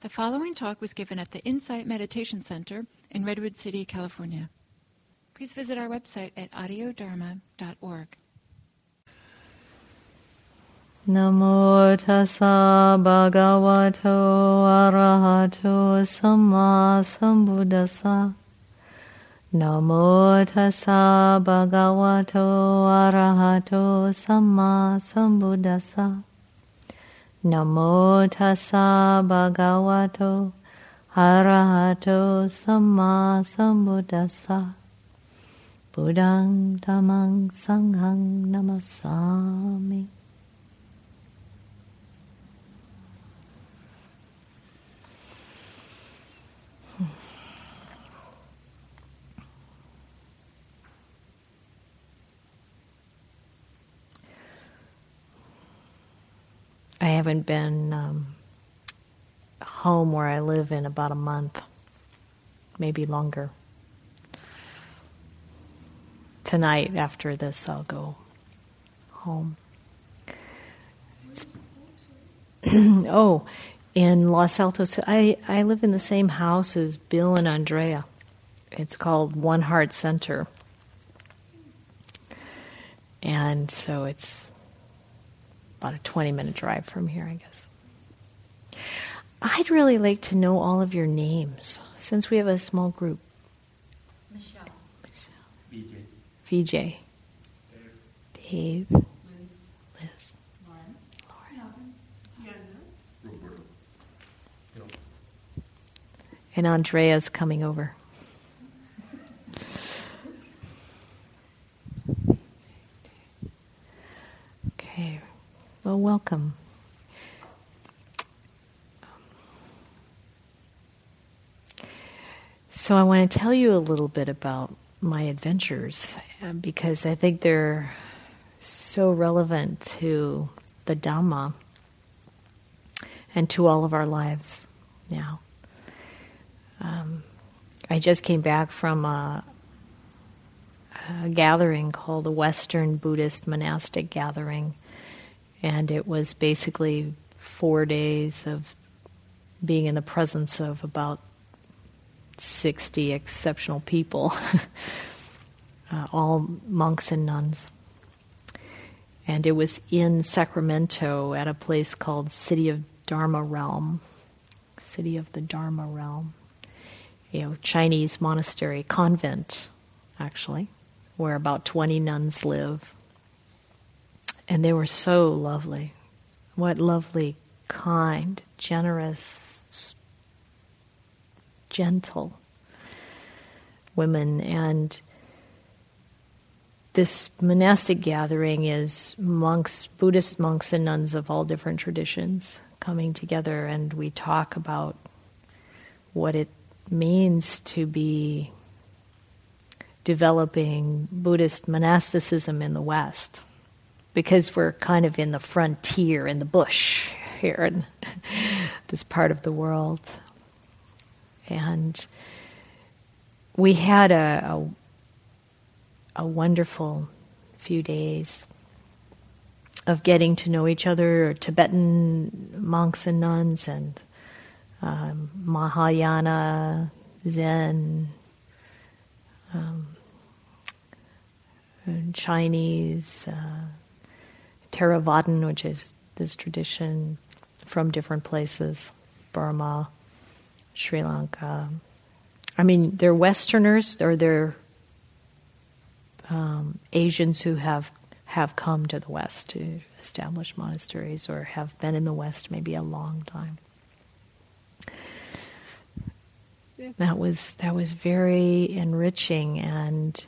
The following talk was given at the Insight Meditation Center in Redwood City, California. Please visit our website at audiodharma.org. Namo tassa bhagavato arahato samma sambuddhassa. Namo tassa bhagavato arahato samma sambuddhassa. Namo tassa bhagavato arahato samma sambuddhassa. Buddhang dhammang sanghang namasami. I haven't been um, home where I live in about a month, maybe longer. Tonight, after this, I'll go home. oh, in Los Altos, I, I live in the same house as Bill and Andrea. It's called One Heart Center. And so it's about a 20 minute drive from here, I guess. I'd really like to know all of your names since we have a small group. Michelle. Michelle. VJ. VJ. Dave. Dave. Liz. Liz. Lauren. Lauren. Roberto. And Andrea's coming over. Okay. Well, welcome. So, I tell you a little bit about my adventures uh, because I think they're so relevant to the Dhamma and to all of our lives now. Um, I just came back from a, a gathering called a Western Buddhist Monastic Gathering and it was basically four days of being in the presence of about 60 exceptional people, uh, all monks and nuns. And it was in Sacramento at a place called City of Dharma Realm, City of the Dharma Realm, you know, Chinese monastery, convent, actually, where about 20 nuns live and they were so lovely. What lovely, kind, generous, gentle women. And this monastic gathering is monks, Buddhist monks and nuns of all different traditions coming together, and we talk about what it means to be developing Buddhist monasticism in the West because we're kind of in the frontier, in the bush here in this part of the world. And we had a, a, a wonderful few days of getting to know each other, Tibetan monks and nuns, and um, Mahayana, Zen, um, Chinese, uh, Theravadan, which is this tradition from different places, Burma, Sri Lanka. I mean, they're Westerners or they're um, Asians who have have come to the West to establish monasteries or have been in the West maybe a long time. That was that was very enriching and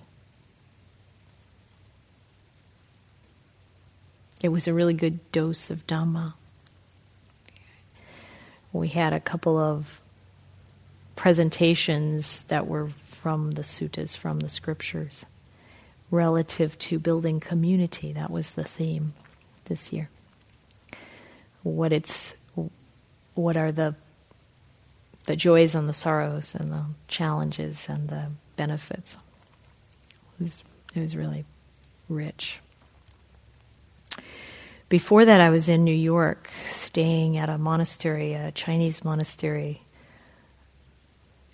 It was a really good dose of Dhamma. We had a couple of presentations that were from the suttas, from the scriptures, relative to building community. That was the theme this year. What it's, what are the the joys and the sorrows and the challenges and the benefits. It was, it was really rich. before that, I was in New York, staying at a monastery, a Chinese monastery,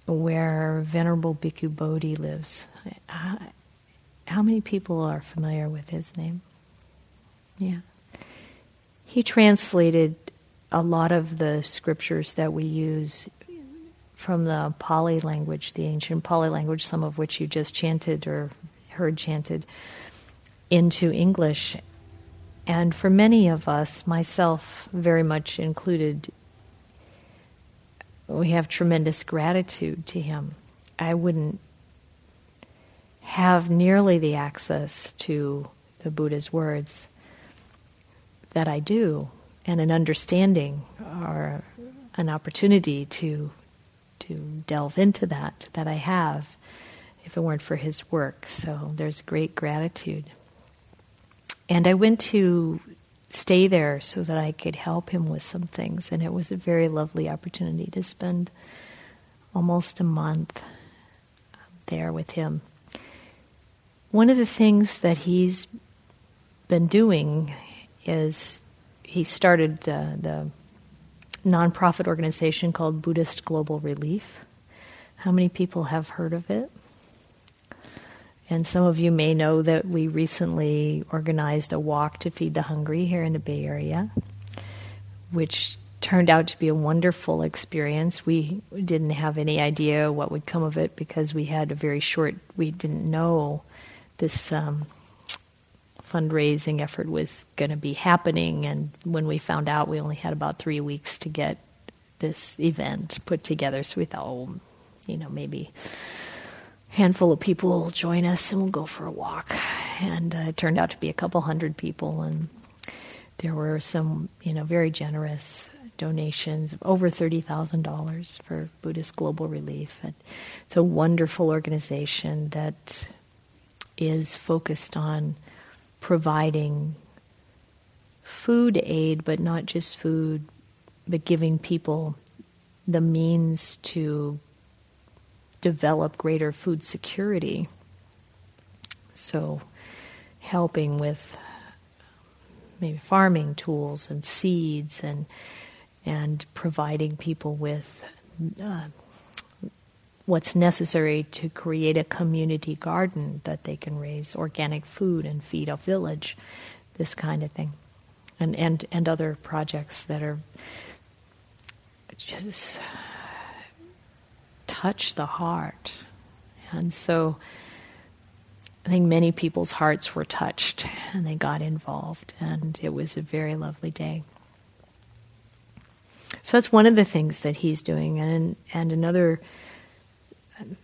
where Venerable Bhikkhu Bodhi lives. Uh, how many people are familiar with his name? Yeah. He translated a lot of the scriptures that we use from the Pali language, the ancient Pali language, some of which you just chanted or heard chanted, into English. And for many of us, myself very much included, we have tremendous gratitude to him. I wouldn't have nearly the access to the Buddha's words that I do, and an understanding or an opportunity to to delve into that that I have if it weren't for his work. So there's great gratitude. And I went to stay there so that I could help him with some things, and it was a very lovely opportunity to spend almost a month there with him. One of the things that he's been doing is he started uh, the nonprofit organization called Buddhist Global Relief. How many people have heard of it? And some of you may know that we recently organized a walk to feed the hungry here in the Bay Area, which turned out to be a wonderful experience. We didn't have any idea what would come of it because we had a very short, we didn't know this um, fundraising effort was going to be happening. And when we found out, we only had about three weeks to get this event put together. So we thought, oh, you know, maybe handful of people will join us and we'll go for a walk. And uh, it turned out to be a couple hundred people. And there were some, you know, very generous donations of over $30,000 for Buddhist Global Relief. And it's a wonderful organization that is focused on providing food aid, but not just food, but giving people the means to develop greater food security. So, helping with maybe farming tools and seeds and and providing people with uh, what's necessary to create a community garden that they can raise organic food and feed a village, this kind of thing, and and and other projects that are just touch the heart, and so. I think many people's hearts were touched and they got involved, and it was a very lovely day. So that's one of the things that he's doing, and and another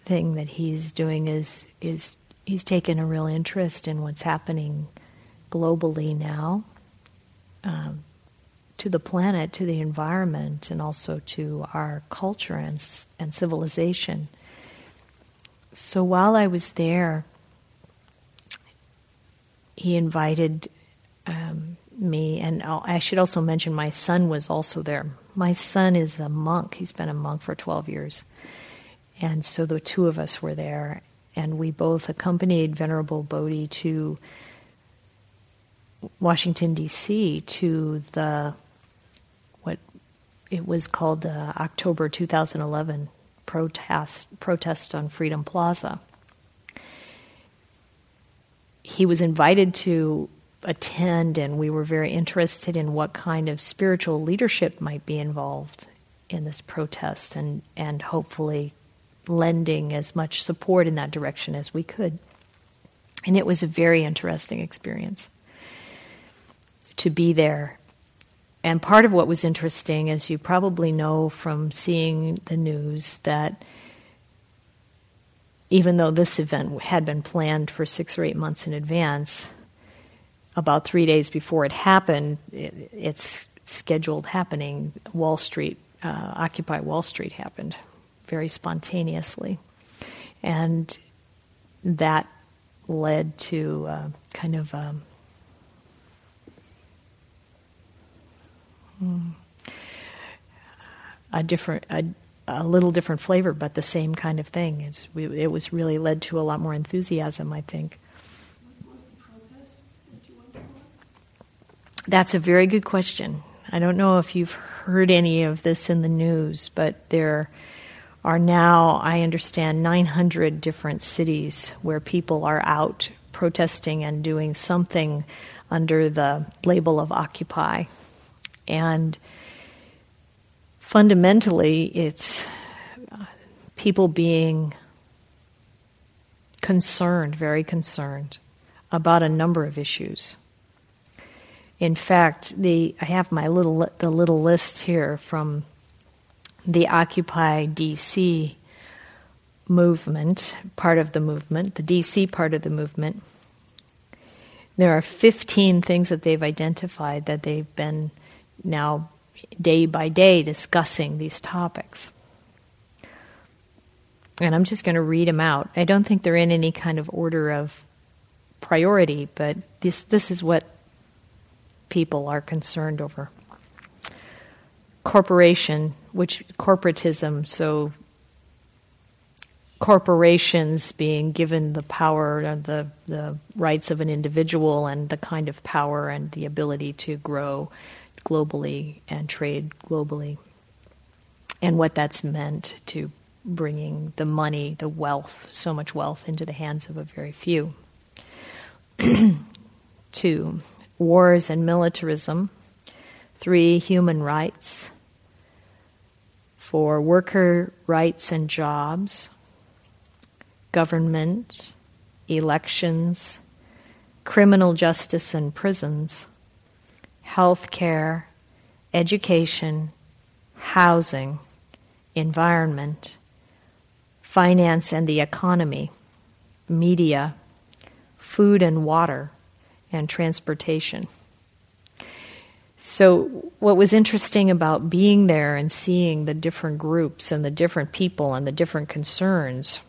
thing that he's doing is is he's taken a real interest in what's happening globally now um, to the planet, to the environment, and also to our culture and and civilization. So while I was there, he invited um, me, and I should also mention my son was also there. My son is a monk; he's been a monk for twelve years and so the two of us were there, and we both accompanied Venerable Bodhi to Washington, D.C., to the it was called the October 2011 protest, protest on Freedom Plaza. He was invited to attend, and we were very interested in what kind of spiritual leadership might be involved in this protest and, and hopefully lending as much support in that direction as we could. And it was a very interesting experience to be there. And part of what was interesting, as you probably know from seeing the news, that even though this event had been planned for six or eight months in advance, about three days before it happened, it, its scheduled happening, Wall Street, uh, Occupy Wall Street happened very spontaneously. And that led to uh, kind of um, a different, a, a, little different flavor, but the same kind of thing. It was really led to a lot more enthusiasm, I think. That's a very good question. I don't know if you've heard any of this in the news, but there are now, I understand, 900 different cities where people are out protesting and doing something under the label of Occupy. And fundamentally, it's uh, people being concerned, very concerned, about a number of issues. In fact, the I have my little the little list here from the Occupy DC movement, part of the movement, the DC part of the movement. There are 15 things that they've identified that they've been now day by day discussing these topics. And I'm just going to read them out. I don't think they're in any kind of order of priority, but this this is what people are concerned over. Corporation, which corporatism, so corporations being given the power and the, the rights of an individual and the kind of power and the ability to grow globally and trade globally, and what that's meant to bringing the money, the wealth, so much wealth into the hands of a very few. Two, wars and militarism. Three, human rights. Four, worker rights and jobs. Government, elections, criminal justice and prisons, health care, education, housing, environment, finance and the economy, media, food and water, and transportation. So, what was interesting about being there and seeing the different groups and the different people and the different concerns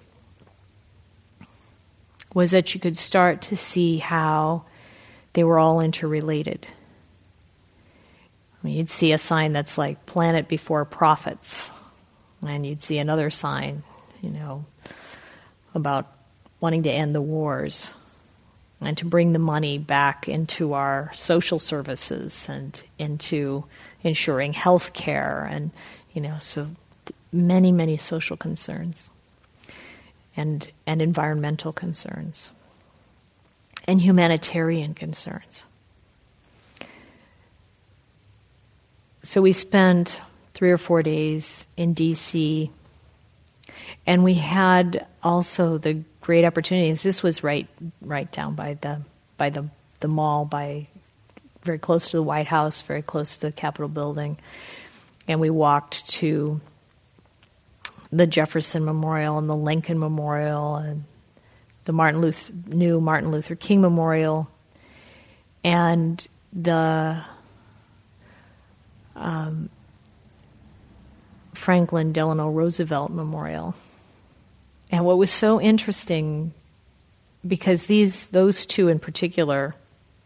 was that you could start to see how they were all interrelated. You'd see a sign that's like planet before profits, and you'd see another sign, you know, about wanting to end the wars and to bring the money back into our social services and into ensuring health care and you know so many many social concerns and and environmental concerns and humanitarian concerns so we spent 3 or 4 days in DC and we had also the great opportunities. This was right right down by the by the the mall, by very close to the White House, very close to the Capitol building, and we walked to the Jefferson Memorial and the Lincoln Memorial and the Martin Luther new Martin Luther King Memorial and the um, Franklin Delano Roosevelt Memorial. And what was so interesting, because these those two in particular,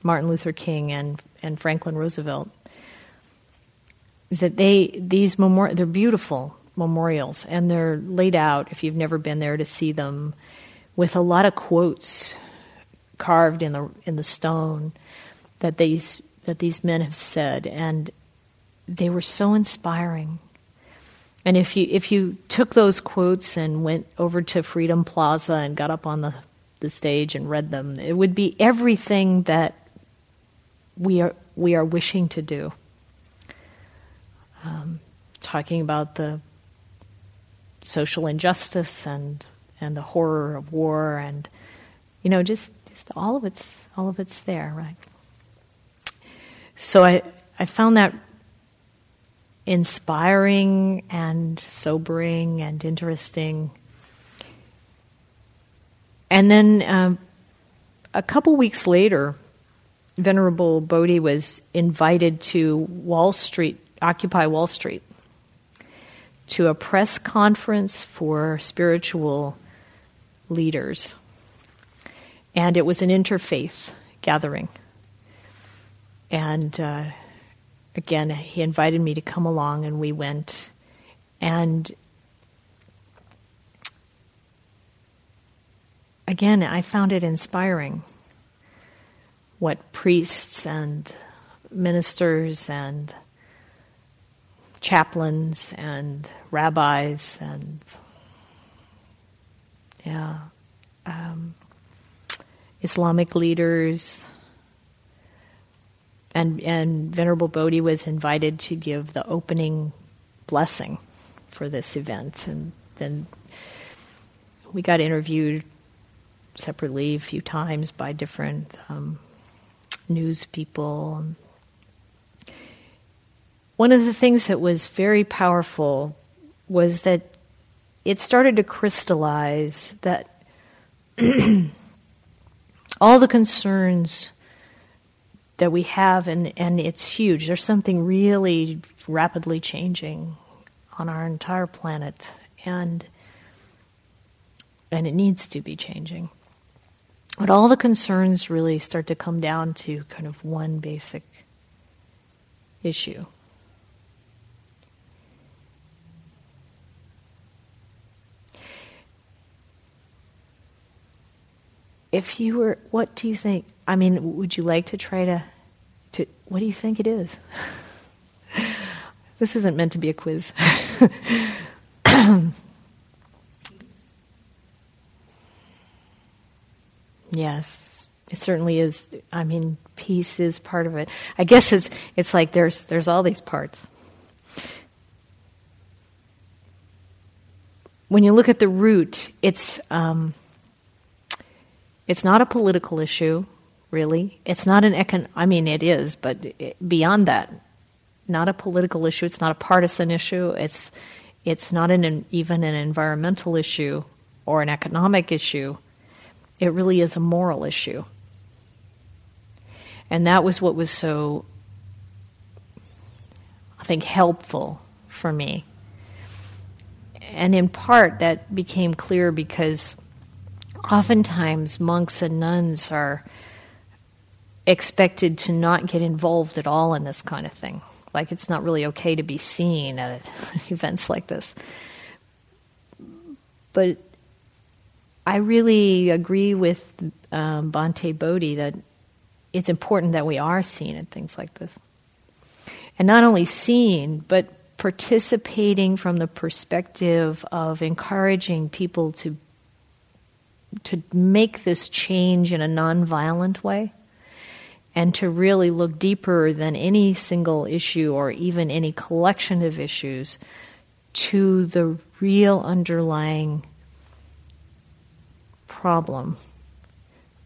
Martin Luther King and and Franklin Roosevelt, is that they these memori- they're beautiful memorials and they're laid out if you've never been there to see them with a lot of quotes carved in the in the stone that these that these men have said and they were so inspiring and if you if you took those quotes and went over to Freedom Plaza and got up on the, the stage and read them, it would be everything that we are we are wishing to do. Um, talking about the social injustice and and the horror of war and you know just, just all of it's all of it's there, right? So I I found that inspiring and sobering and interesting. And then um, a couple weeks later, Venerable Bodhi was invited to Wall Street, Occupy Wall Street, to a press conference for spiritual leaders. And it was an interfaith gathering. And uh, again, he invited me to come along, and we went. And again, I found it inspiring what priests and ministers and chaplains and rabbis and yeah, um, Islamic leaders. And, and Venerable Bodhi was invited to give the opening blessing for this event. And then we got interviewed separately a few times by different um, news people. One of the things that was very powerful was that it started to crystallize that all the concerns that we have, and, and it's huge. There's something really rapidly changing on our entire planet, and and it needs to be changing. But all the concerns really start to come down to kind of one basic issue. If you were, what do you think? I mean, would you like to try to, to what do you think it is? this isn't meant to be a quiz. Yes, it certainly is. I mean, peace is part of it. I guess it's it's like there's there's all these parts. When you look at the root, it's um, it's not a political issue, really. It's not an econ. I mean, it is, but beyond that, not a political issue. It's not a partisan issue. It's it's not an, even an environmental issue or an economic issue it really is a moral issue. And that was what was so, I think, helpful for me. And in part, that became clear because oftentimes monks and nuns are expected to not get involved at all in this kind of thing. Like it's not really okay to be seen at events like this. But I really agree with um, Bodhi that it's important that we are seen at things like this. And not only seen, but participating from the perspective of encouraging people to to make this change in a nonviolent way and to really look deeper than any single issue or even any collection of issues to the real underlying problem,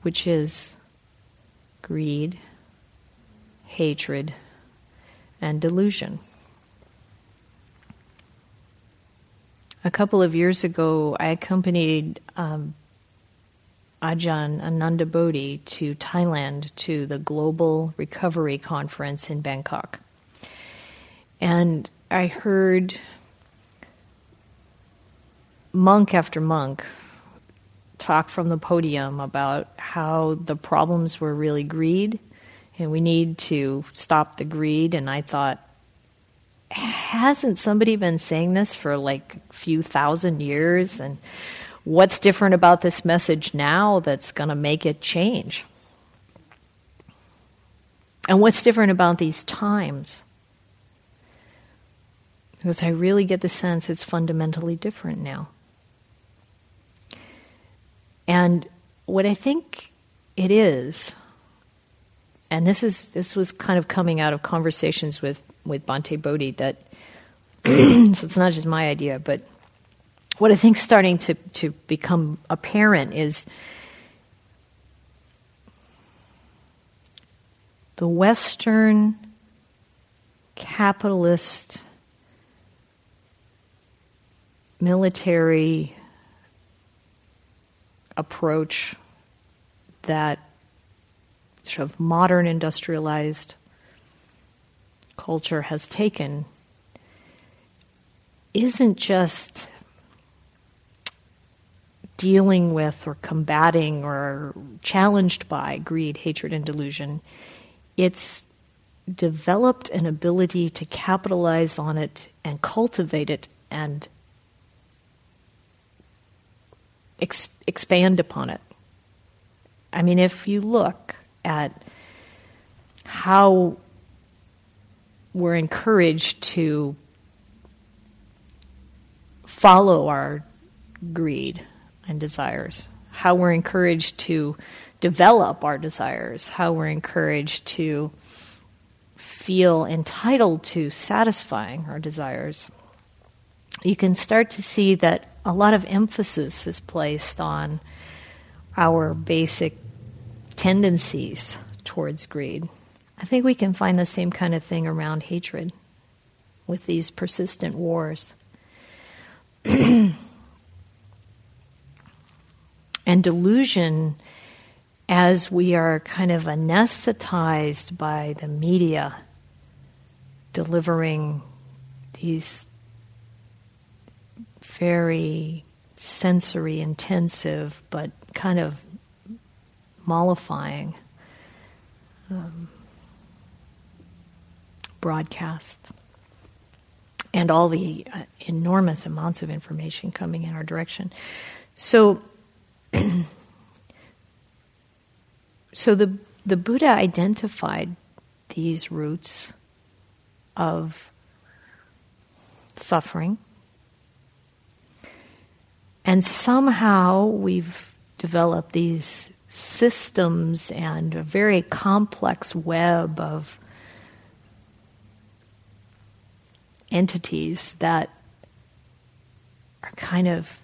which is greed, hatred, and delusion. A couple of years ago, I accompanied um, Ajahn Ananda Bodhi to Thailand to the Global Recovery Conference in Bangkok. And I heard monk after monk talk from the podium about how the problems were really greed and we need to stop the greed. And I thought, hasn't somebody been saying this for like a few thousand years? And what's different about this message now that's going to make it change? And what's different about these times? Because I really get the sense it's fundamentally different now. And what I think it is, and this is this was kind of coming out of conversations with with Bhante Bodhi that so it's not just my idea, but what I think starting to to become apparent is the Western capitalist military approach that sort of modern industrialized culture has taken isn't just dealing with or combating or challenged by greed, hatred, and delusion. It's developed an ability to capitalize on it and cultivate it and ex- expand upon it. I mean, if you look at how we're encouraged to follow our greed and desires, how we're encouraged to develop our desires, how we're encouraged to feel entitled to satisfying our desires, you can start to see that a lot of emphasis is placed on our basic tendencies towards greed. I think we can find the same kind of thing around hatred with these persistent wars. and delusion as we are kind of anesthetized by the media delivering these very sensory intensive but kind of mollifying um, broadcast. And all the uh, enormous amounts of information coming in our direction. So so the the Buddha identified these roots of suffering. And somehow we've developed these systems and a very complex web of entities that are kind of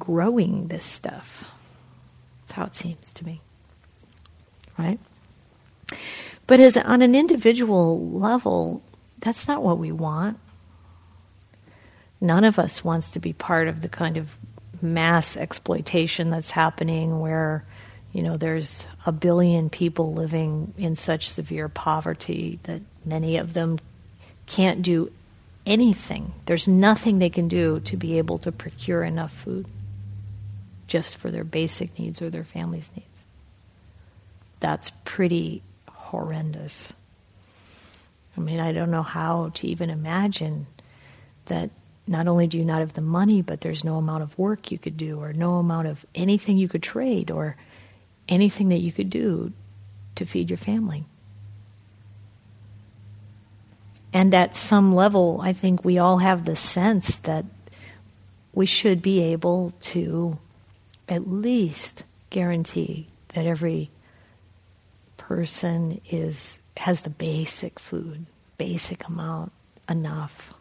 growing this stuff. That's how it seems to me right? But as on an individual level, that's not what we want. None of us wants to be part of the kind of mass exploitation that's happening where you know there's a billion people living in such severe poverty that many of them can't do anything there's nothing they can do to be able to procure enough food just for their basic needs or their family's needs that's pretty horrendous. I mean, I don't know how to even imagine that not only do you not have the money, but there's no amount of work you could do, or no amount of anything you could trade, or anything that you could do to feed your family. And at some level, I think we all have the sense that we should be able to at least guarantee that every person is has the basic food, basic amount, enough,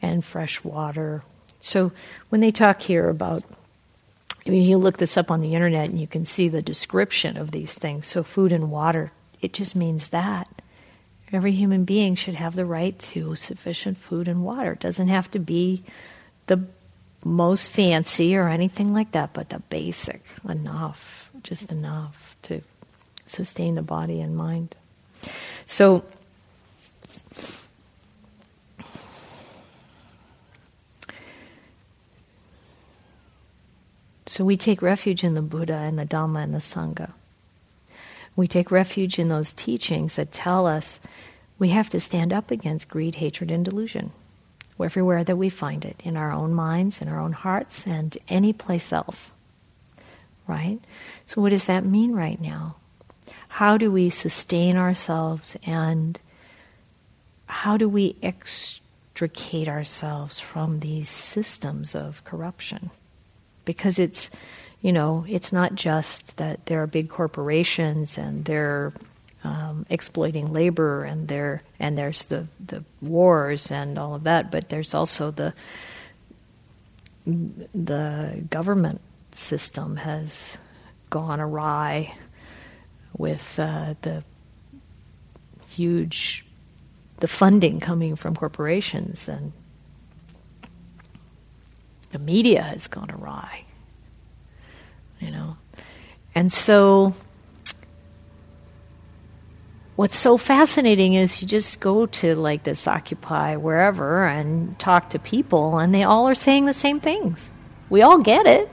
and fresh water. So when they talk here about, I mean, you look this up on the internet and you can see the description of these things. So food and water, it just means that. Every human being should have the right to sufficient food and water. It doesn't have to be the most fancy or anything like that, but the basic enough, just enough to sustain the body and mind. So, so we take refuge in the Buddha and the Dhamma and the Sangha. We take refuge in those teachings that tell us we have to stand up against greed, hatred, and delusion everywhere that we find it, in our own minds, in our own hearts, and any place else. Right? So, what does that mean right now? how do we sustain ourselves and how do we extricate ourselves from these systems of corruption? Because it's, you know, it's not just that there are big corporations and they're um, exploiting labor and there and there's the, the wars and all of that, but there's also the the government system has gone awry with uh, the huge the funding coming from corporations and the media has gone awry you know? And so what's so fascinating is you just go to like this occupy wherever and talk to people and they all are saying the same things we all get it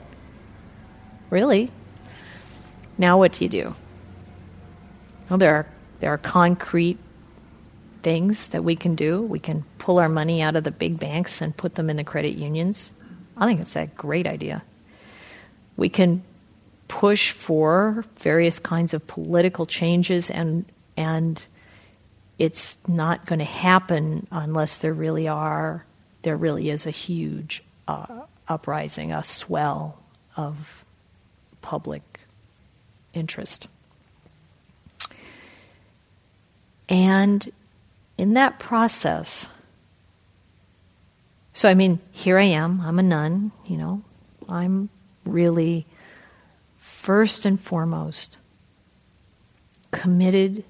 really now what do you do well, there are there are concrete things that we can do. We can pull our money out of the big banks and put them in the credit unions. I think it's a great idea. We can push for various kinds of political changes and and it's not going to happen unless there really are, there really is a huge uh, uprising, a swell of public interest. And in that process, so I mean, here I am, I'm a nun, you know, I'm really first and foremost committed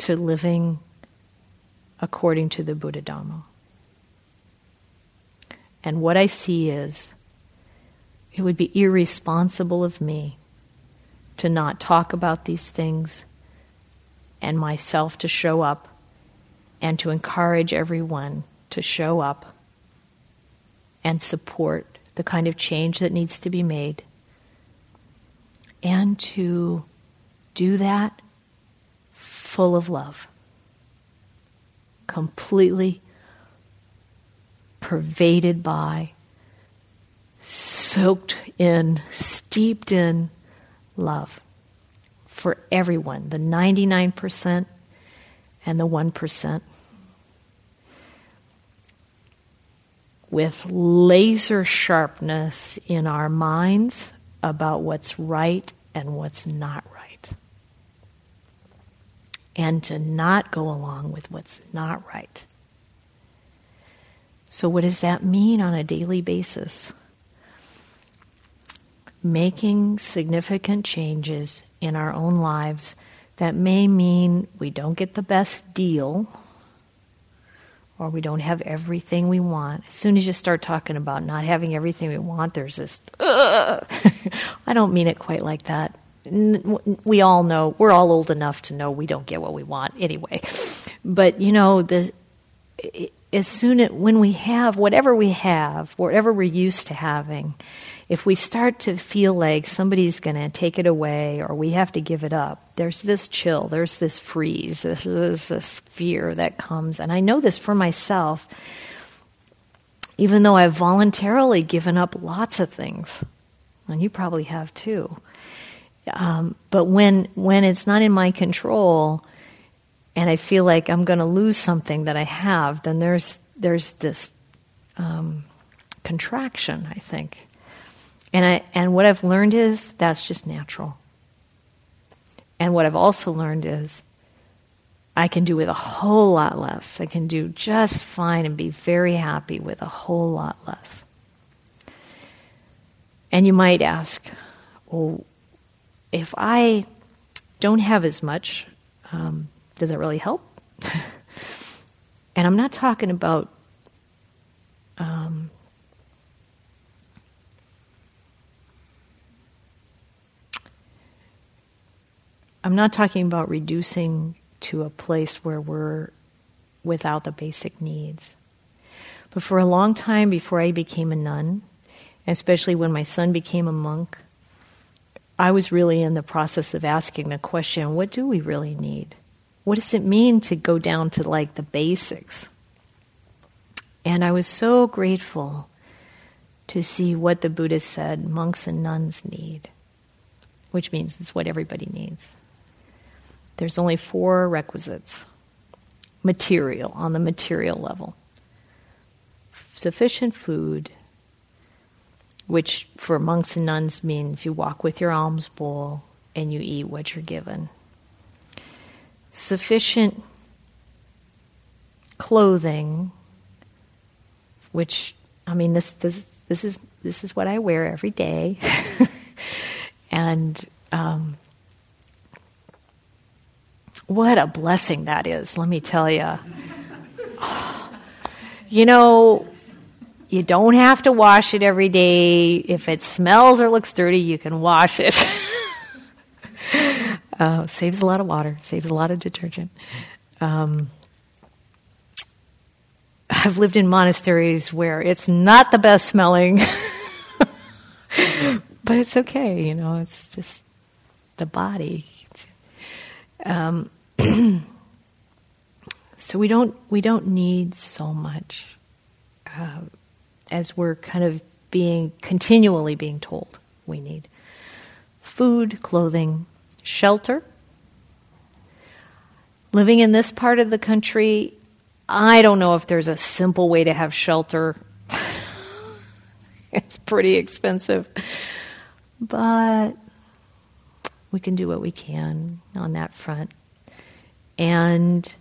to living according to the Buddha Dhamma. And what I see is it would be irresponsible of me to not talk about these things and myself to show up and to encourage everyone to show up and support the kind of change that needs to be made and to do that full of love, completely pervaded by, soaked in, steeped in love for everyone the 99% and the 1%. With laser sharpness in our minds about what's right and what's not right and to not go along with what's not right. So, what does that mean on a daily basis? Making significant changes in our own lives that may mean we don't get the best deal or we don't have everything we want. As soon as you start talking about not having everything we want, there's this, I don't mean it quite like that we all know we're all old enough to know we don't get what we want anyway. But you know the as soon as when we have whatever we have, whatever we're used to having, if we start to feel like somebody's going to take it away or we have to give it up, there's this chill, there's this freeze, there's this fear that comes. And I know this for myself, even though I've voluntarily given up lots of things. And you probably have too. Um, but when when it's not in my control, and I feel like I'm going to lose something that I have, then there's there's this um, contraction. I think, and I and what I've learned is that's just natural. And what I've also learned is I can do with a whole lot less. I can do just fine and be very happy with a whole lot less. And you might ask, well, if I don't have as much, um, does that really help? and I'm not talking about um, I'm not talking about reducing to a place where we're without the basic needs. But for a long time before I became a nun, especially when my son became a monk, I was really in the process of asking the question what do we really need? What does it mean to go down to like the basics? And I was so grateful to see what the Buddha said monks and nuns need, which means it's what everybody needs. There's only four requisites material, on the material level sufficient food, which for monks and nuns means you walk with your alms bowl and you eat what you're given. Sufficient clothing, which I mean this this this is this is what I wear every day, and um, what a blessing that is. Let me tell you. you know, you don't have to wash it every day. If it smells or looks dirty, you can wash it. uh, saves a lot of water, saves a lot of detergent. Um, I've lived in monasteries where it's not the best smelling, but it's okay, you know, it's just the body. Um, so we don't we don't need so much. Uh, as we're kind of being continually being told we need food, clothing, shelter. living in this part of the country, I don't know if there's a simple way to have shelter. it's pretty expensive. But we can do what we can on that front. And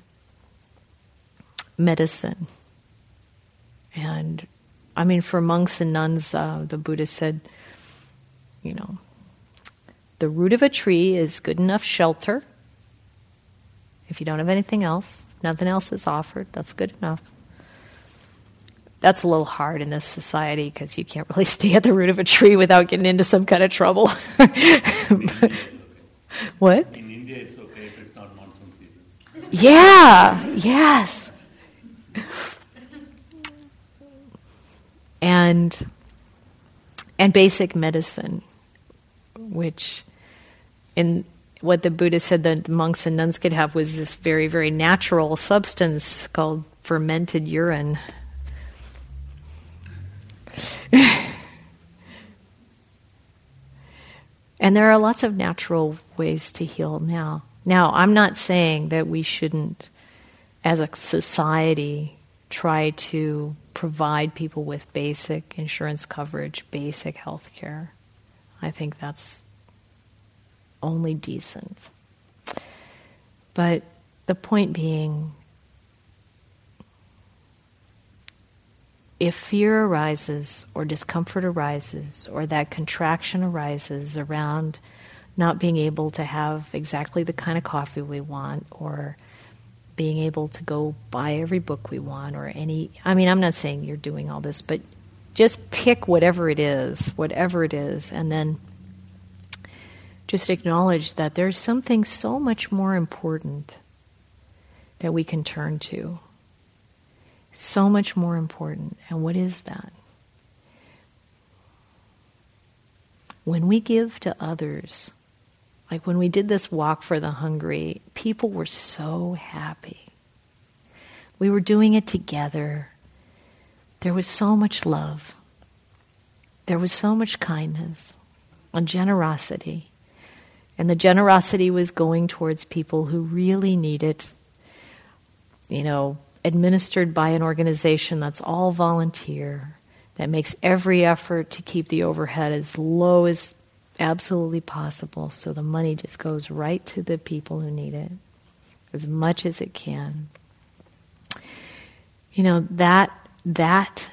medicine. And I mean, for monks and nuns, uh, the Buddha said, you know, the root of a tree is good enough shelter. If you don't have anything else, nothing else is offered, that's good enough. That's a little hard in this society because you can't really stay at the root of a tree without getting into some kind of trouble. what? In India, it's okay if it's not monsoon season. Yeah, yes. And and basic medicine, which in what the Buddha said that monks and nuns could have was this very, very natural substance called fermented urine. and there are lots of natural ways to heal now. Now, I'm not saying that we shouldn't, as a society, try to provide people with basic insurance coverage, basic health care. I think that's only decent. But the point being, if fear arises, or discomfort arises, or that contraction arises around not being able to have exactly the kind of coffee we want, or being able to go buy every book we want, or any. I mean, I'm not saying you're doing all this, but just pick whatever it is, whatever it is, and then just acknowledge that there's something so much more important that we can turn to. So much more important. And what is that? When we give to others, like when we did this walk for the hungry, people were so happy. We were doing it together. There was so much love. There was so much kindness and generosity. And the generosity was going towards people who really need it, you know, administered by an organization that's all volunteer, that makes every effort to keep the overhead as low as absolutely possible so the money just goes right to the people who need it as much as it can. You know, that that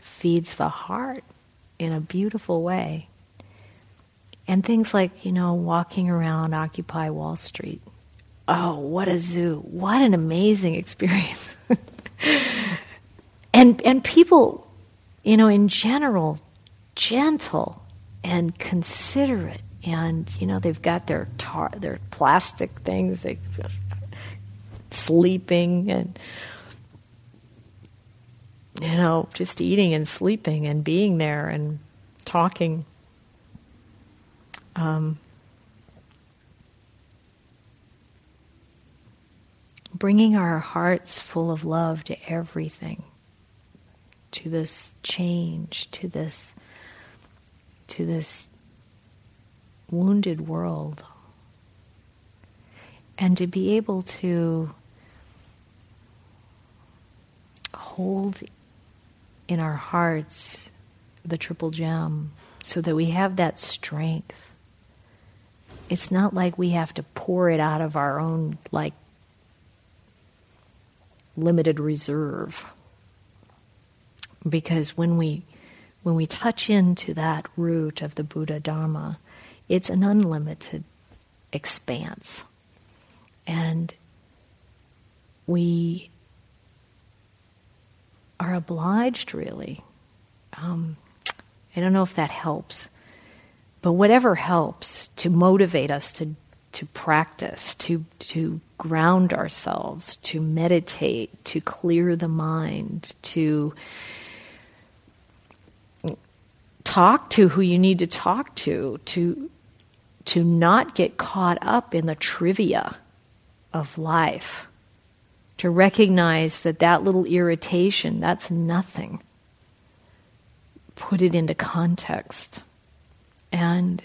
feeds the heart in a beautiful way. And things like, you know, walking around Occupy Wall Street. Oh, what a zoo. What an amazing experience. and and people, you know, in general, gentle and considerate and you know they've got their tar- their plastic things they sleeping and you know just eating and sleeping and being there and talking. Um, bringing our hearts full of love to everything, to this change, to this, to this wounded world, and to be able to hold in our hearts the triple gem so that we have that strength. It's not like we have to pour it out of our own like limited reserve. Because when we when we touch into that root of the buddha dharma it's an unlimited expanse. And we are obliged really um, i don't know if that helps but whatever helps to motivate us to, to practice, to, to ground ourselves, to meditate, to clear the mind, to talk to who you need to talk to, to, to not get caught up in the trivia of life, to recognize that that little irritation, that's nothing. Put it into context and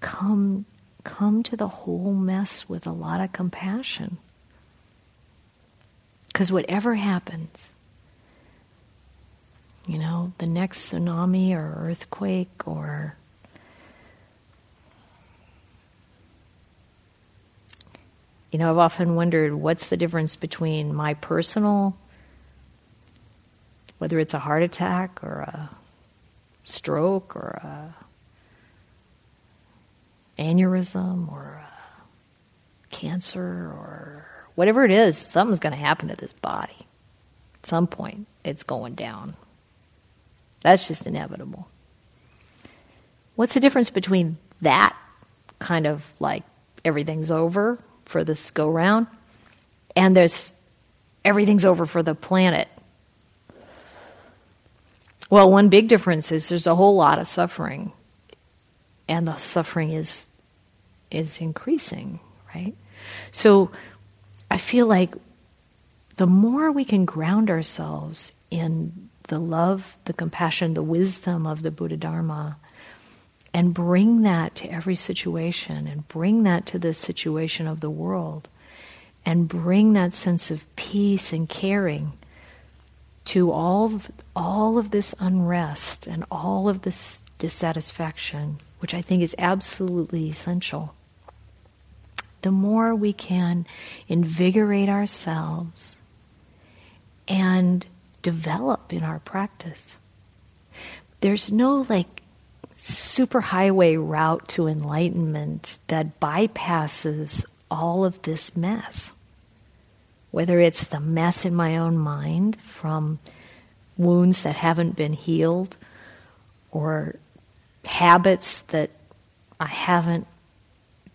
come come to the whole mess with a lot of compassion. Because whatever happens, you know, the next tsunami or earthquake or you know, I've often wondered what's the difference between my personal, whether it's a heart attack or a stroke or a aneurysm or cancer or whatever it is, something's going to happen to this body. At some point, it's going down. That's just inevitable. What's the difference between that kind of like everything's over for this go round and there's everything's over for the planet? Well, one big difference is there's a whole lot of suffering, and the suffering is is increasing, right? So I feel like the more we can ground ourselves in the love, the compassion, the wisdom of the Buddha Dharma, and bring that to every situation, and bring that to the situation of the world, and bring that sense of peace and caring to all, all of this unrest and all of this dissatisfaction, which I think is absolutely essential. The more we can invigorate ourselves and develop in our practice. There's no like superhighway route to enlightenment that bypasses all of this mess. Whether it's the mess in my own mind from wounds that haven't been healed or habits that I haven't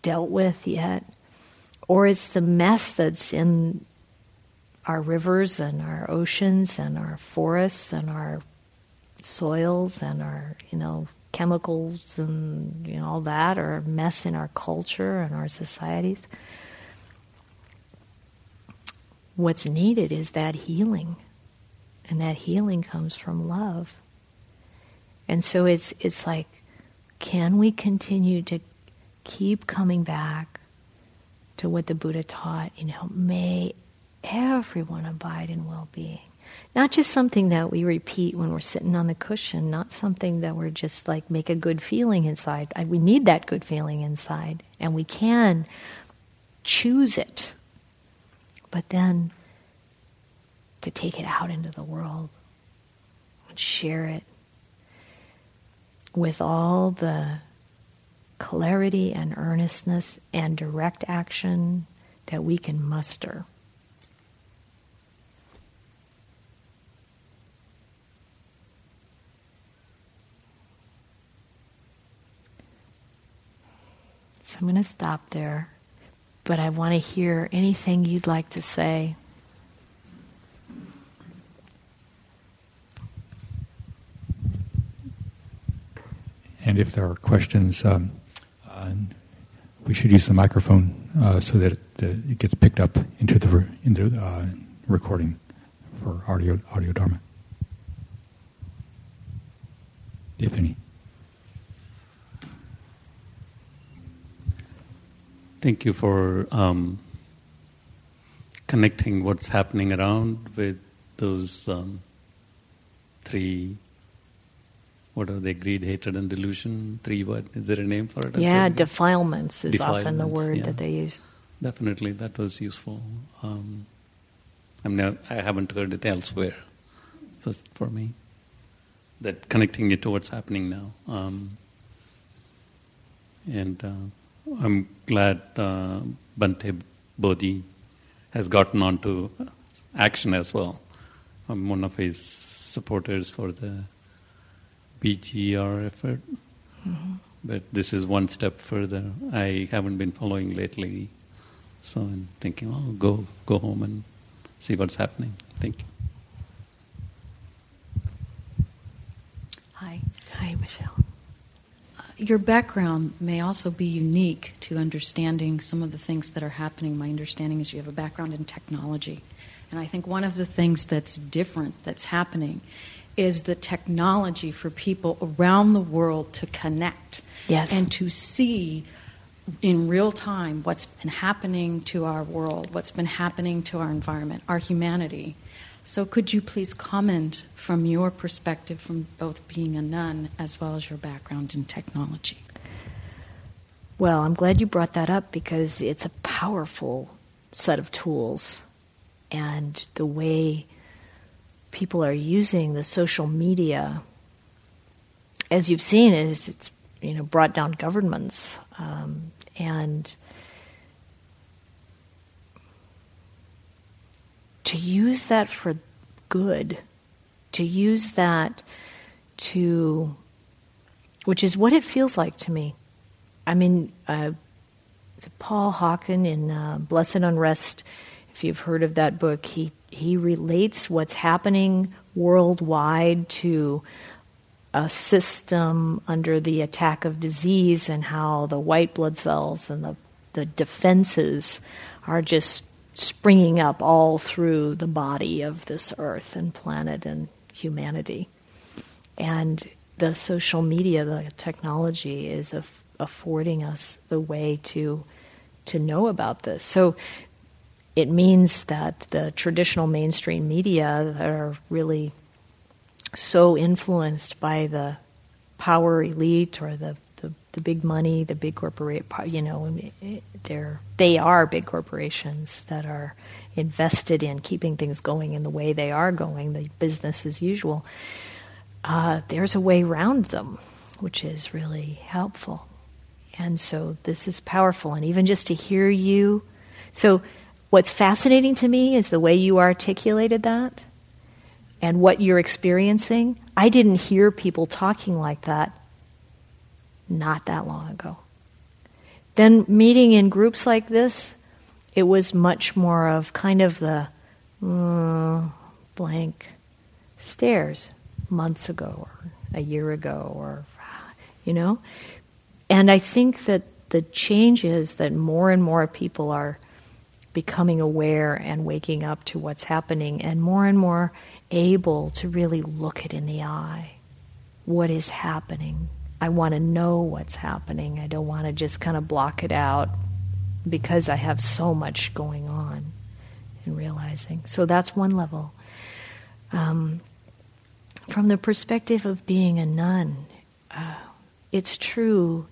dealt with yet, or it's the mess that's in our rivers and our oceans and our forests and our soils and our, you know, chemicals and you know all that or mess in our culture and our societies. What's needed is that healing. And that healing comes from love. And so it's it's like can we continue to keep coming back to what the Buddha taught, you know, may everyone abide in well being. Not just something that we repeat when we're sitting on the cushion, not something that we're just like make a good feeling inside. I, we need that good feeling inside, and we can choose it. But then to take it out into the world and share it with all the clarity and earnestness and direct action that we can muster. So I'm going to stop there, but I want to hear anything you'd like to say. And if there are questions, um, uh, we should use the microphone uh, so that it, uh, it, gets picked up into the re- into uh, recording for audio audio dharma, if any. Thank you for um, connecting what's happening around with those um, three what are they? Greed, hatred, and delusion. Three what? Is there a name for it? Yeah, defilements is defilements, often the word yeah. that they use. Definitely, that was useful. Um, I mean, I haven't heard it elsewhere. First for me, that connecting it to what's happening now, um, and uh, I'm glad uh, Bhante Bodhi has gotten onto action as well. I'm one of his supporters for the BGR effort. Mm-hmm. But this is one step further. I haven't been following lately, so I'm thinking, oh, go go home and see what's happening. Thank you. Hi. Hi, Michelle. Your background may also be unique to understanding some of the things that are happening. My understanding is you have a background in technology. And I think one of the things that's different that's happening is the technology for people around the world to connect Yes. and to see in real time what's been happening to our world, what's been happening to our environment, our humanity. So, could you please comment from your perspective, from both being a nun as well as your background in technology? Well, I'm glad you brought that up because it's a powerful set of tools. And the way people are using the social media, as you've seen, is it's you know brought down governments um, and to use that for good, to use that to, which is what it feels like to me. I mean, uh, Paul Hawken in uh, Blessed Unrest, if you've heard of that book, he, he relates what's happening worldwide to a system under the attack of disease and how the white blood cells and the, the defenses are just springing up all through the body of this earth and planet and humanity. And the social media, the technology is aff- affording us the way to to know about this. So it means that the traditional mainstream media that are really so influenced by the power elite or the, the, big money, the big corporate, you know, they're, they are big corporations that are invested in keeping things going in the way they are going, the business as usual. Uh, there's a way around them, which is really helpful. And so this is powerful. And even just to hear you. So, what's fascinating to me is the way you articulated that and what you're experiencing. I didn't hear people talking like that not that long ago. Then, meeting in groups like this, it was much more of kind of the uh, blank stares months ago or a year ago or, you know? And I think that the change is that more and more people are becoming aware and waking up to what's happening, and more and more able to really look it in the eye. What is happening? I want to know what's happening. I don't want to just kind of block it out because I have so much going on and realizing. So that's one level. Um, from the perspective of being a nun, uh, it's true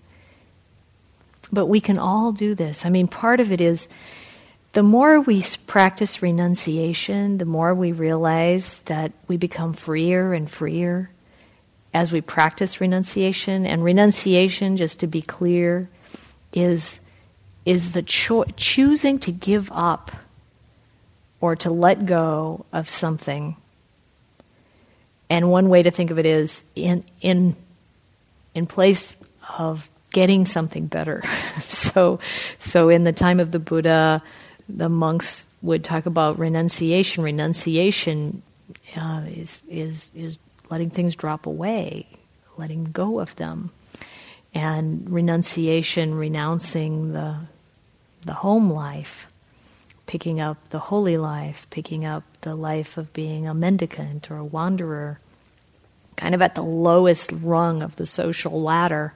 but we can all do this. I mean, part of it is the more we practice renunciation, the more we realize that we become freer and freer as we practice renunciation. And renunciation, just to be clear, is, is the cho- choosing to give up or to let go of something. And one way to think of it is in, in, in place of getting something better. so, so in the time of the Buddha, the monks would talk about renunciation. Renunciation uh, is is is letting things drop away, letting go of them, and renunciation, renouncing the the home life, picking up the holy life, picking up the life of being a mendicant or a wanderer, kind of at the lowest rung of the social ladder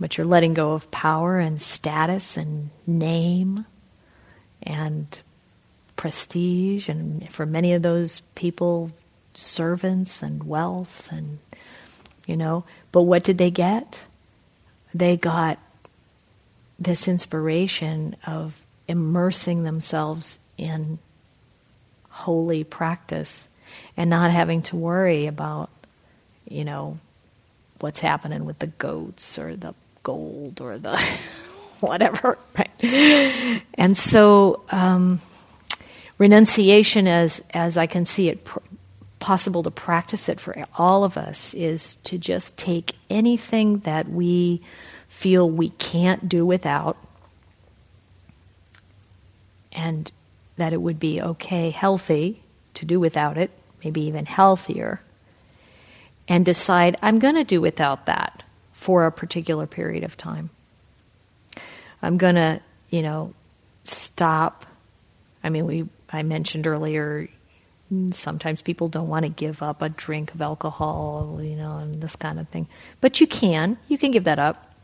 but you're letting go of power and status and name and prestige, and for many of those people, servants and wealth, and you know. But what did they get? They got this inspiration of immersing themselves in holy practice and not having to worry about, you know, what's happening with the goats or the gold or the whatever, right? And so, um, renunciation, as as I can see it pr- possible to practice it for all of us, is to just take anything that we feel we can't do without, and that it would be okay, healthy to do without it, maybe even healthier, and decide I'm going to do without that for a particular period of time. I'm going to, you know, stop. I mean, we I mentioned earlier sometimes people don't want to give up a drink of alcohol, you know, and this kind of thing. But you can. You can give that up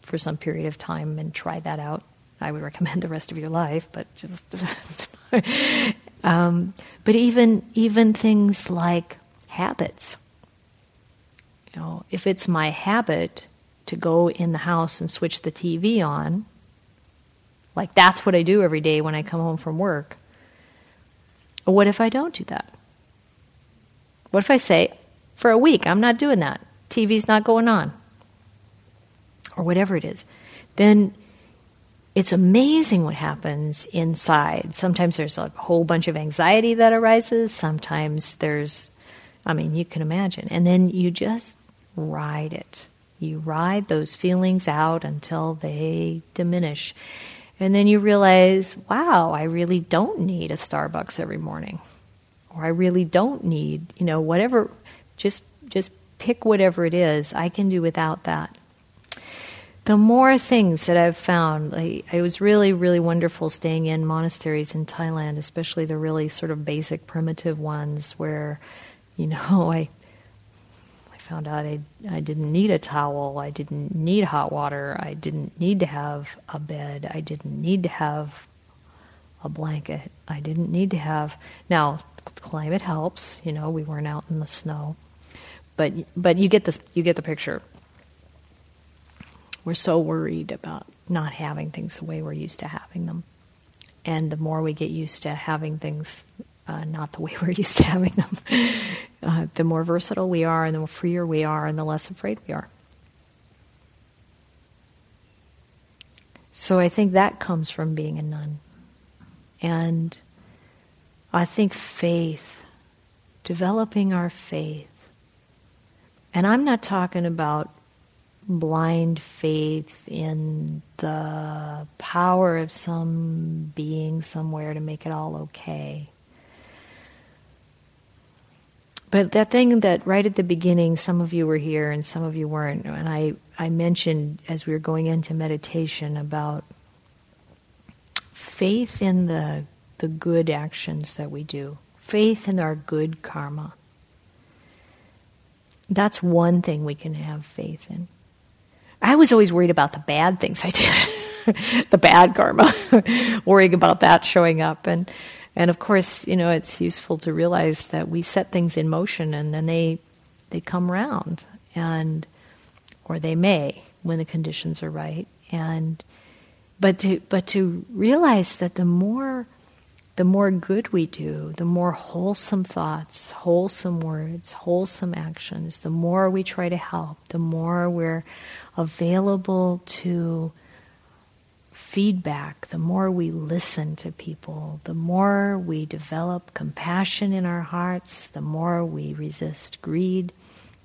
for some period of time and try that out. I would recommend the rest of your life, but just. um, but even even things like habits. You know, if it's my habit to go in the house and switch the TV on, like that's what I do every day when I come home from work. What if I don't do that? What if I say, for a week, I'm not doing that? TV's not going on. Or whatever it is. Then it's amazing what happens inside. Sometimes there's a whole bunch of anxiety that arises. Sometimes there's, I mean, you can imagine. And then you just ride it. You ride those feelings out until they diminish. And then you realize, wow, I really don't need a Starbucks every morning. Or I really don't need, you know, whatever just just pick whatever it is. I can do without that. The more things that I've found, like, it was really, really wonderful staying in monasteries in Thailand, especially the really sort of basic, primitive ones where, you know, I found out I, I didn't need a towel, I didn't need hot water, I didn't need to have a bed, I didn't need to have a blanket, I didn't need to have. Now, climate helps, you know, we weren't out in the snow. But, but you get this, you get the picture. We're so worried about not having things the way we're used to having them. And the more we get used to having things uh, not the way we're used to having them. Uh, the more versatile we are, and the freer we are, and the less afraid we are. So I think that comes from being a nun. And I think faith, developing our faith, and I'm not talking about blind faith in the power of some being somewhere to make it all okay. But that thing that right at the beginning, some of you were here and some of you weren't, and I, I mentioned as we were going into meditation about faith in the, the good actions that we do, faith in our good karma. That's one thing we can have faith in. I was always worried about the bad things I did, the bad karma, worrying about that showing up. And and of course, you know, it's useful to realize that we set things in motion and then they they come round and or they may when the conditions are right. And but to but to realize that the more the more good we do, the more wholesome thoughts, wholesome words, wholesome actions, the more we try to help, the more we're available to feedback, the more we listen to people, the more we develop compassion in our hearts, the more we resist greed,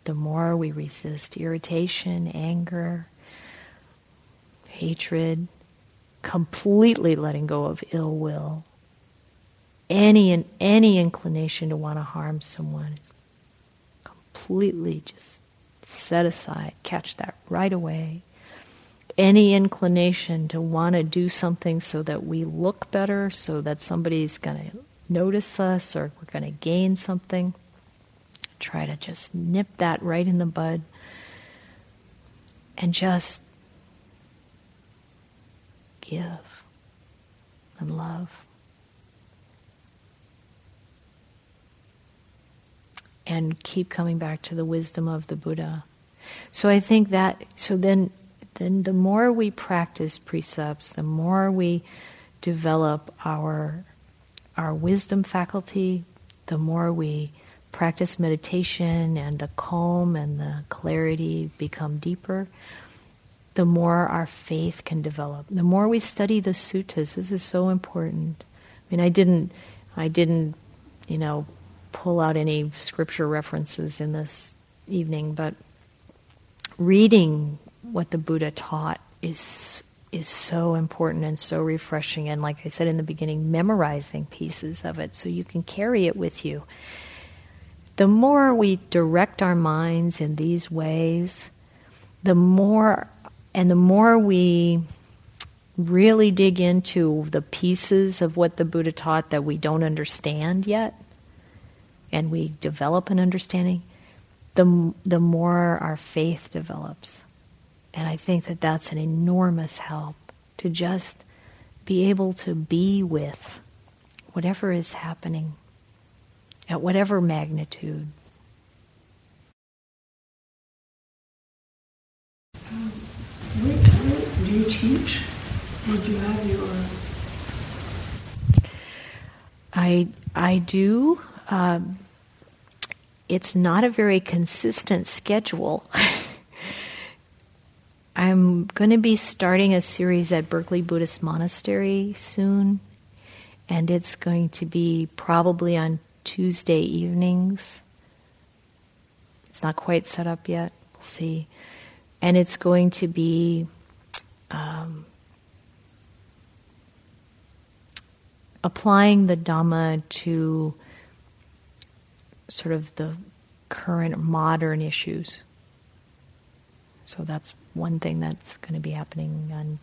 the more we resist irritation, anger, hatred, completely letting go of ill will. Any and any inclination to want to harm someone is completely just set aside. Catch that right away any inclination to want to do something so that we look better, so that somebody's going to notice us or we're going to gain something, try to just nip that right in the bud and just give and love. And keep coming back to the wisdom of the Buddha. So I think that, so then then the more we practice precepts, the more we develop our our wisdom faculty, the more we practice meditation and the calm and the clarity become deeper, the more our faith can develop. The more we study the suttas, this is so important. I mean, I didn't, I didn't, you know, pull out any scripture references in this evening, but reading what the Buddha taught is is so important and so refreshing and like I said in the beginning memorizing pieces of it so you can carry it with you. The more we direct our minds in these ways, the more and the more we really dig into the pieces of what the Buddha taught that we don't understand yet, and we develop an understanding, the, the more our faith develops. And I think that that's an enormous help to just be able to be with whatever is happening at whatever magnitude. Um, do you teach? Or do you have your. I, I do. Um, it's not a very consistent schedule. I'm going to be starting a series at Berkeley Buddhist Monastery soon, and it's going to be probably on Tuesday evenings. It's not quite set up yet. We'll see. And it's going to be um, applying the Dhamma to sort of the current modern issues. So that's one thing that's going to be happening. And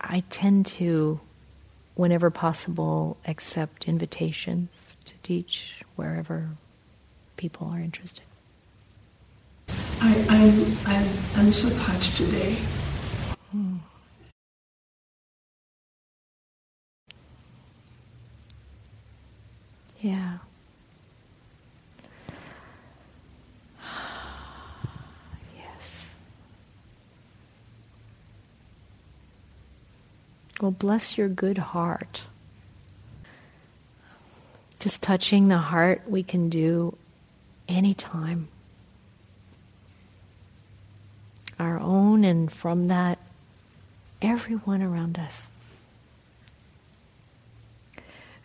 I tend to, whenever possible, accept invitations to teach wherever people are interested. I, I'm, I'm, I'm so touched today. Hmm. Yeah. Well, bless your good heart. Just touching the heart we can do anytime. Our own, and from that, everyone around us.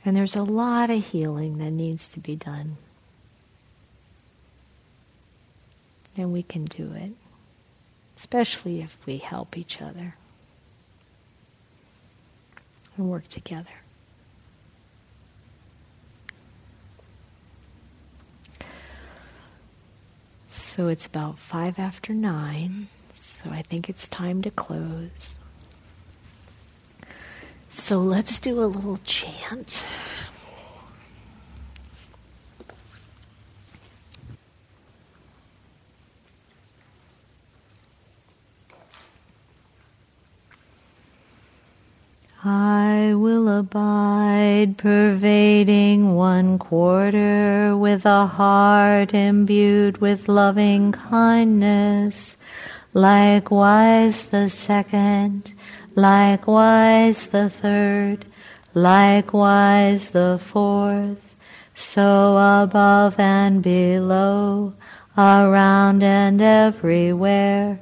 And there's a lot of healing that needs to be done. And we can do it, especially if we help each other and work together. So it's about five after nine, so I think it's time to close. So let's do a little chant. I will abide, pervading one quarter with a heart imbued with loving kindness. Likewise the second likewise the third, likewise the fourth, so above and below, around and everywhere,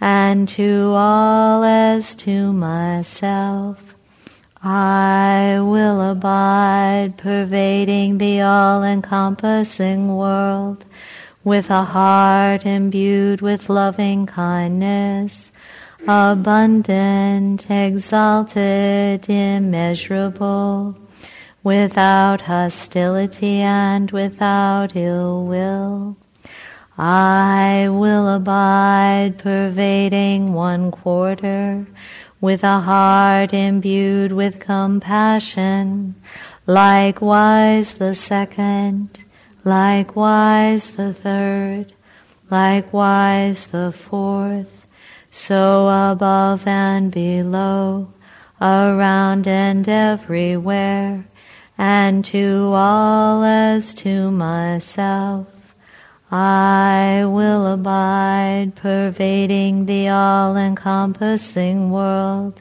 and to all as to myself. I will abide, pervading the all encompassing world, with a heart imbued with loving kindness abundant, exalted, immeasurable, without hostility and without ill will. I will abide, pervading one quarter, with a heart imbued with compassion, likewise the second, likewise the third, likewise the fourth, so above and below, around and everywhere, and to all as to myself. I will abide, pervading the all encompassing world,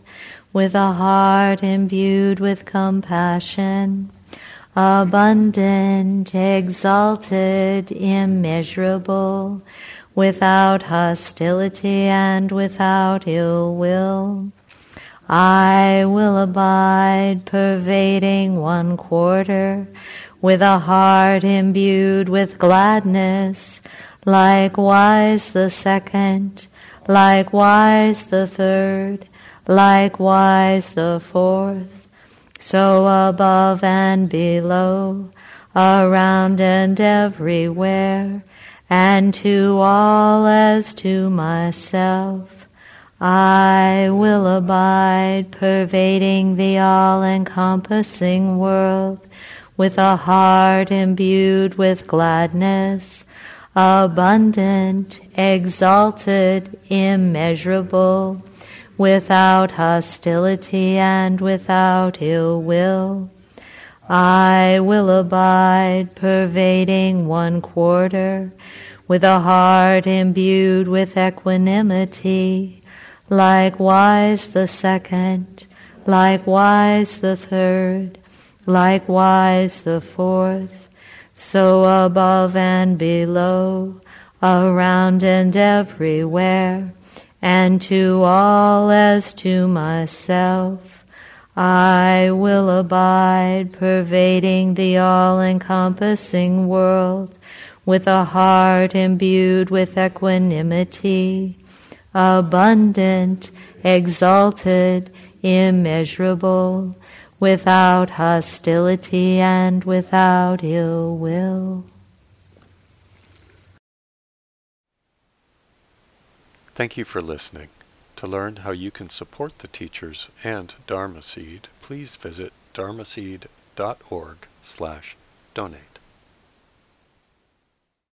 with a heart imbued with compassion, abundant, exalted, immeasurable, without hostility and without ill will. I will abide, pervading one quarter, with a heart imbued with gladness, likewise the second, likewise the third, likewise the fourth, so above and below, around and everywhere, and to all as to myself. I will abide, pervading the all encompassing world, with a heart imbued with gladness, abundant, exalted, immeasurable, without hostility and without ill will. I will abide, pervading one quarter, with a heart imbued with equanimity, likewise the second, likewise the third, likewise the fourth, so above and below, around and everywhere, and to all as to myself. I will abide, pervading the all encompassing world, with a heart imbued with equanimity, abundant, exalted, immeasurable, without hostility and without ill will. Thank you for listening. To learn how you can support the teachers and Dharma Seed, please visit dharma dharmaseed.org slash donate.